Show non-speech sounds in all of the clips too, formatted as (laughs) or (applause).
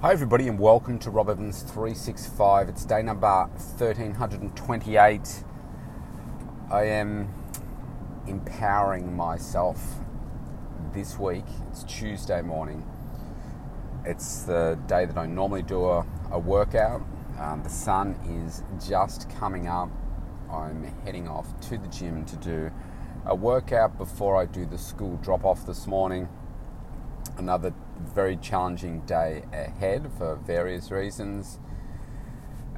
Hi, everybody, and welcome to Rob Evans 365. It's day number 1328. I am empowering myself this week. It's Tuesday morning. It's the day that I normally do a, a workout. Um, the sun is just coming up. I'm heading off to the gym to do a workout before I do the school drop off this morning. Another very challenging day ahead for various reasons.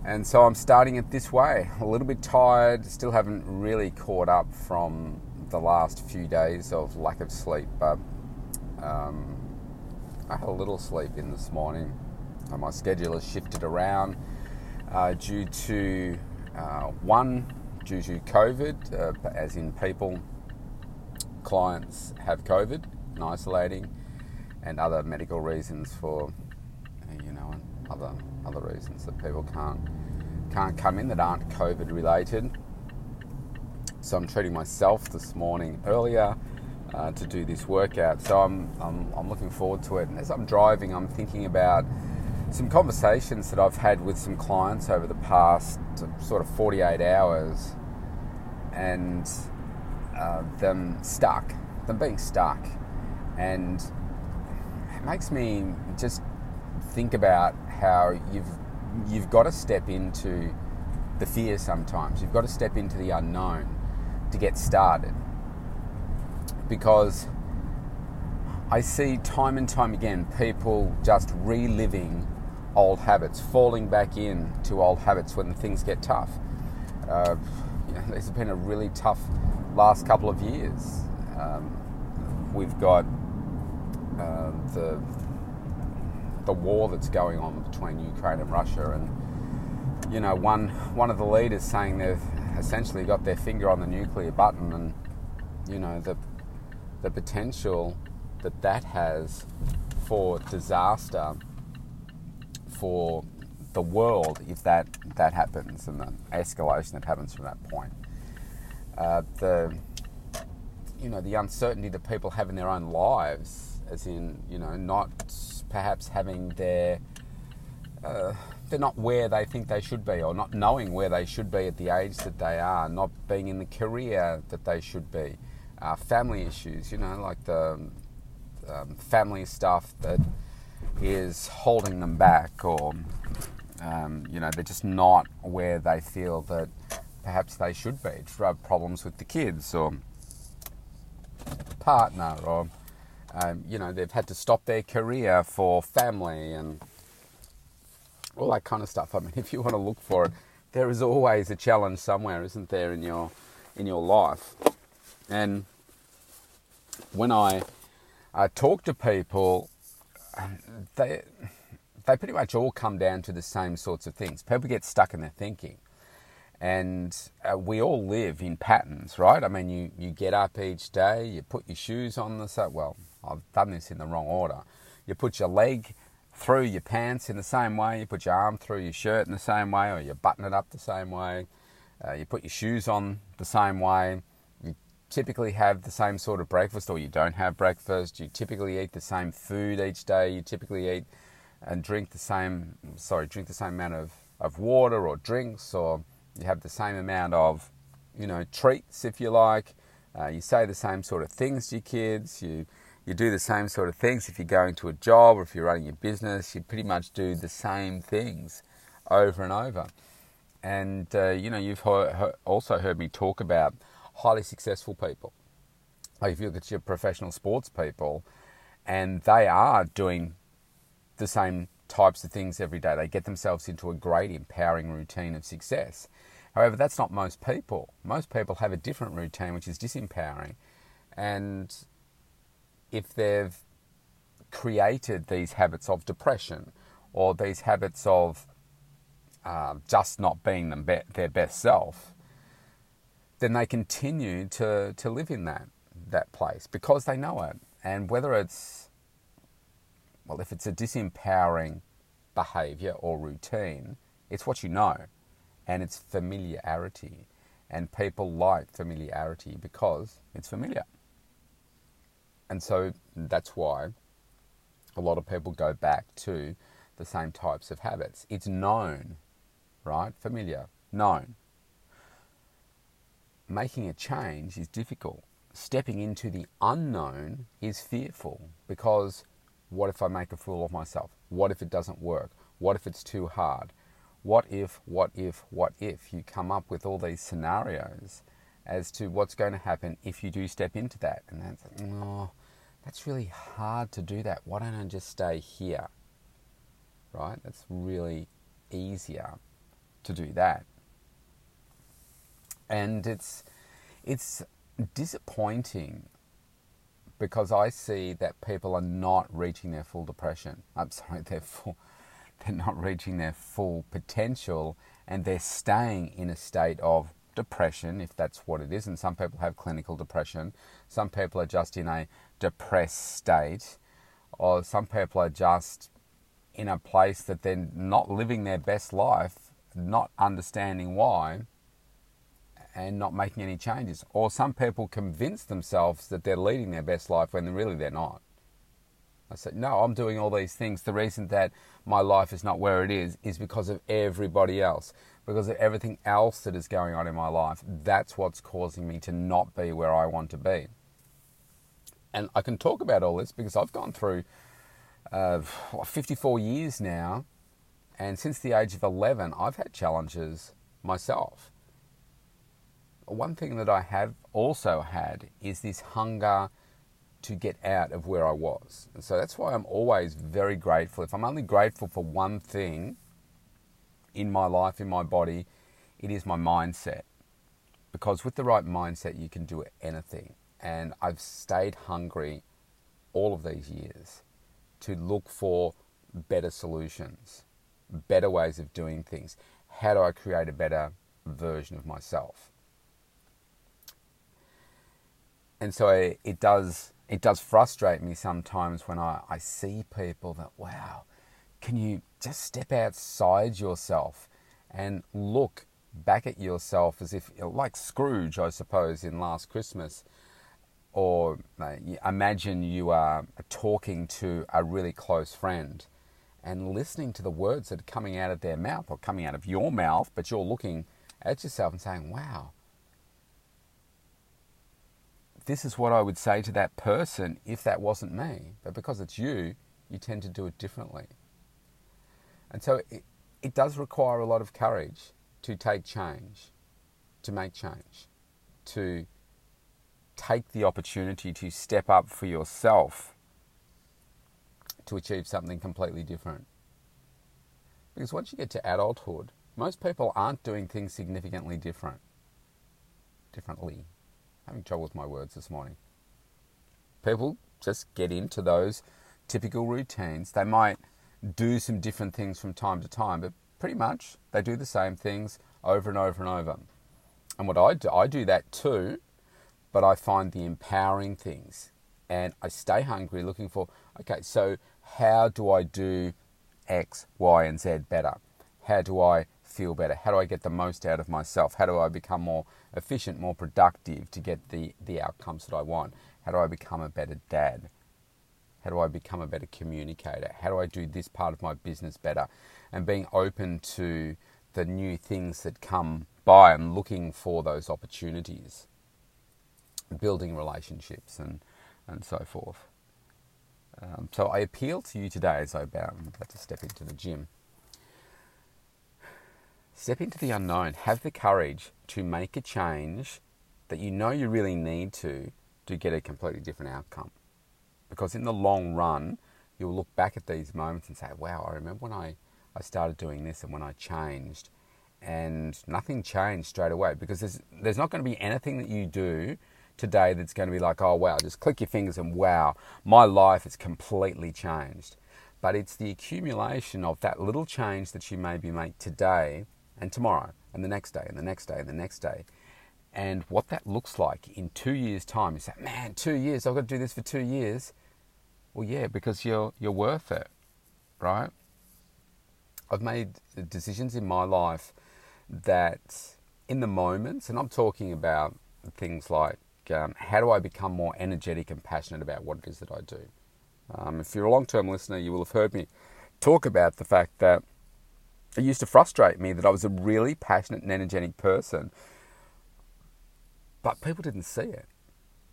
And so I'm starting it this way. A little bit tired, still haven't really caught up from the last few days of lack of sleep, but um, I had a little sleep in this morning. Uh, my schedule has shifted around uh, due to uh, one, due to COVID, uh, as in people, clients have COVID and isolating and other medical reasons for you know and other other reasons that people can't can't come in that aren't COVID related. So I'm treating myself this morning earlier uh, to do this workout. So I'm, I'm I'm looking forward to it. And as I'm driving, I'm thinking about some conversations that I've had with some clients over the past sort of 48 hours, and uh, them stuck, them being stuck, and it makes me just think about how you've you've got to step into the fear sometimes. You've got to step into the unknown to get started. Because I see time and time again people just reliving old habits, falling back into old habits when things get tough. Uh, you know, (laughs) has been a really tough last couple of years. Um, we've got uh, the the war that's going on between Ukraine and Russia, and you know, one one of the leaders saying they've essentially got their finger on the nuclear button, and you know the the potential that that has for disaster for the world if that that happens and the escalation that happens from that point. Uh, the you know the uncertainty that people have in their own lives as in you know not perhaps having their uh, they're not where they think they should be, or not knowing where they should be at the age that they are, not being in the career that they should be, uh, family issues, you know, like the um, family stuff that is holding them back, or um, you know, they're just not where they feel that perhaps they should be. Problems with the kids, or partner, or um, you know, they've had to stop their career for family and all that kind of stuff. I mean, (laughs) if you want to look for it, there is always a challenge somewhere, isn't there, in your in your life? And when I uh, talk to people, they they pretty much all come down to the same sorts of things. People get stuck in their thinking and uh, we all live in patterns, right? I mean, you, you get up each day, you put your shoes on the same. Well, I've done this in the wrong order. You put your leg through your pants in the same way. You put your arm through your shirt in the same way, or you button it up the same way. Uh, you put your shoes on the same way. You typically have the same sort of breakfast, or you don't have breakfast. You typically eat the same food each day. You typically eat and drink the same. Sorry, drink the same amount of, of water or drinks or you have the same amount of, you know, treats, if you like. Uh, you say the same sort of things to your kids. You you do the same sort of things if you're going to a job or if you're running your business. You pretty much do the same things over and over. And uh, you know, you've also heard me talk about highly successful people. If you look at your professional sports people, and they are doing the same types of things every day. They get themselves into a great empowering routine of success. However, that's not most people. Most people have a different routine which is disempowering. And if they've created these habits of depression or these habits of uh, just not being them be- their best self, then they continue to, to live in that, that place because they know it. And whether it's well, if it's a disempowering behavior or routine, it's what you know and it's familiarity. And people like familiarity because it's familiar. And so that's why a lot of people go back to the same types of habits. It's known, right? Familiar, known. Making a change is difficult. Stepping into the unknown is fearful because what if I make a fool of myself? What if it doesn't work? What if it's too hard? What if, what if, what if? You come up with all these scenarios as to what's going to happen if you do step into that. And that's, mm, oh, that's really hard to do that. Why don't I just stay here? Right? That's really easier to do that. And it's it's disappointing because I see that people are not reaching their full depression. I'm (laughs) sorry, their full they're not reaching their full potential and they're staying in a state of depression, if that's what it is. And some people have clinical depression. Some people are just in a depressed state. Or some people are just in a place that they're not living their best life, not understanding why, and not making any changes. Or some people convince themselves that they're leading their best life when really they're not. I said, no, I'm doing all these things. The reason that my life is not where it is is because of everybody else, because of everything else that is going on in my life. That's what's causing me to not be where I want to be. And I can talk about all this because I've gone through uh, 54 years now, and since the age of 11, I've had challenges myself. One thing that I have also had is this hunger to get out of where I was. And so that's why I'm always very grateful. If I'm only grateful for one thing in my life, in my body, it is my mindset. Because with the right mindset, you can do anything. And I've stayed hungry all of these years to look for better solutions, better ways of doing things. How do I create a better version of myself? And so it does it does frustrate me sometimes when I, I see people that, wow, can you just step outside yourself and look back at yourself as if, like Scrooge, I suppose, in Last Christmas, or uh, imagine you are talking to a really close friend and listening to the words that are coming out of their mouth or coming out of your mouth, but you're looking at yourself and saying, wow, this is what I would say to that person if that wasn't me. But because it's you, you tend to do it differently. And so it, it does require a lot of courage to take change, to make change, to take the opportunity to step up for yourself to achieve something completely different. Because once you get to adulthood, most people aren't doing things significantly different, differently having trouble with my words this morning. People just get into those typical routines. They might do some different things from time to time, but pretty much they do the same things over and over and over. And what I do, I do that too, but I find the empowering things and I stay hungry looking for, okay, so how do I do X, Y, and Z better? How do I feel better? How do I get the most out of myself? How do I become more efficient, more productive to get the, the outcomes that I want? How do I become a better dad? How do I become a better communicator? How do I do this part of my business better? And being open to the new things that come by and looking for those opportunities, building relationships and, and so forth. Um, so I appeal to you today as I I'm about to step into the gym. Step into the unknown. Have the courage to make a change that you know you really need to to get a completely different outcome. Because in the long run, you'll look back at these moments and say, wow, I remember when I, I started doing this and when I changed. And nothing changed straight away because there's, there's not going to be anything that you do today that's going to be like, oh, wow, just click your fingers and wow, my life has completely changed. But it's the accumulation of that little change that you maybe make today and tomorrow and the next day and the next day and the next day. And what that looks like in two years' time, you say, man, two years, I've got to do this for two years. Well, yeah, because you're, you're worth it, right? I've made decisions in my life that in the moments, and I'm talking about things like um, how do I become more energetic and passionate about what it is that I do. Um, if you're a long term listener, you will have heard me talk about the fact that it used to frustrate me that I was a really passionate and energetic person, but people didn't see it.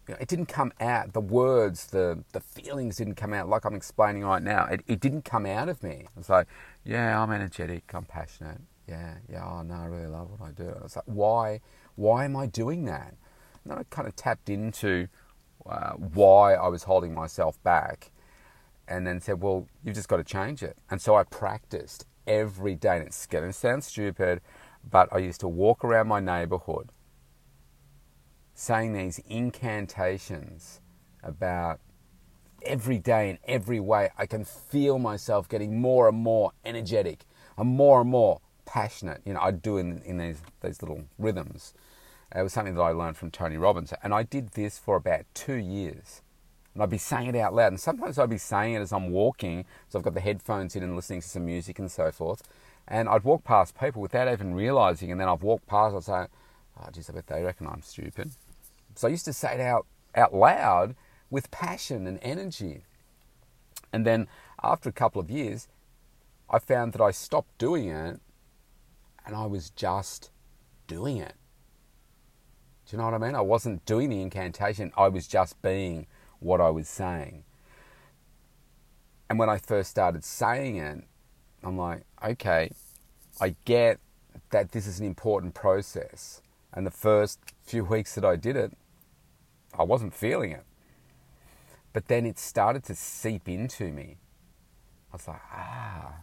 You know, it didn't come out. The words, the the feelings didn't come out like I'm explaining right now. It, it didn't come out of me. It's like, yeah, I'm energetic, I'm passionate. Yeah, yeah, oh no, I really love what I do. I was like, why, why am I doing that? And then I kind of tapped into uh, why I was holding myself back, and then said, well, you've just got to change it. And so I practiced every day. And it's going to sound stupid, but I used to walk around my neighborhood saying these incantations about every day in every way. I can feel myself getting more and more energetic and more and more passionate. You know, I do in, in these, these little rhythms. It was something that I learned from Tony Robbins. And I did this for about two years. And I'd be saying it out loud. And sometimes I'd be saying it as I'm walking. So I've got the headphones in and listening to some music and so forth. And I'd walk past people without even realizing. And then I'd walk past, I'd say, oh, geez, I bet they reckon I'm stupid. So I used to say it out, out loud with passion and energy. And then after a couple of years, I found that I stopped doing it and I was just doing it. Do you know what I mean? I wasn't doing the incantation, I was just being what I was saying. And when I first started saying it, I'm like, okay, I get that this is an important process. And the first few weeks that I did it, I wasn't feeling it. But then it started to seep into me. I was like, ah.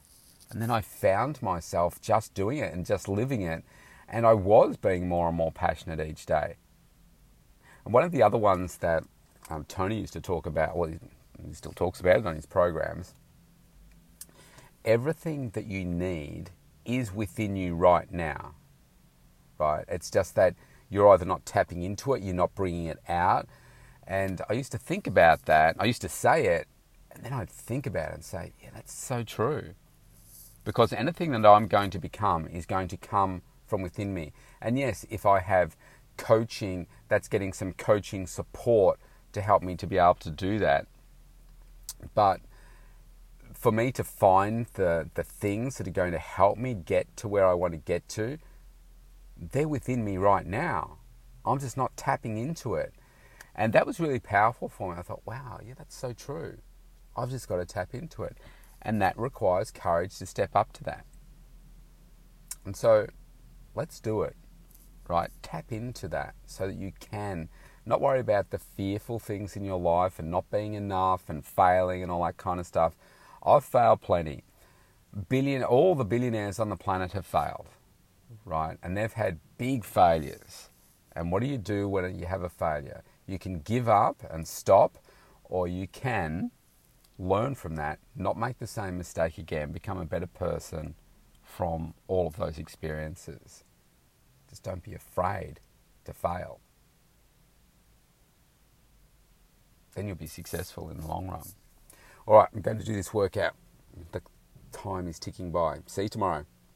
And then I found myself just doing it and just living it. And I was being more and more passionate each day. And one of the other ones that um, Tony used to talk about, well, he still talks about it on his programs, everything that you need is within you right now. Right? It's just that you're either not tapping into it, you're not bringing it out. And I used to think about that. I used to say it, and then I'd think about it and say, yeah, that's so true. Because anything that I'm going to become is going to come from within me. And yes, if I have coaching, that's getting some coaching support to help me to be able to do that. But for me to find the, the things that are going to help me get to where I want to get to, they're within me right now. I'm just not tapping into it. And that was really powerful for me. I thought, wow, yeah, that's so true. I've just got to tap into it. And that requires courage to step up to that. And so let's do it, right? Tap into that so that you can not worry about the fearful things in your life and not being enough and failing and all that kind of stuff. I've failed plenty. Billion, all the billionaires on the planet have failed right? And they've had big failures. And what do you do when you have a failure? You can give up and stop, or you can learn from that, not make the same mistake again, become a better person from all of those experiences. Just don't be afraid to fail. Then you'll be successful in the long run. All right, I'm going to do this workout. The time is ticking by. See you tomorrow.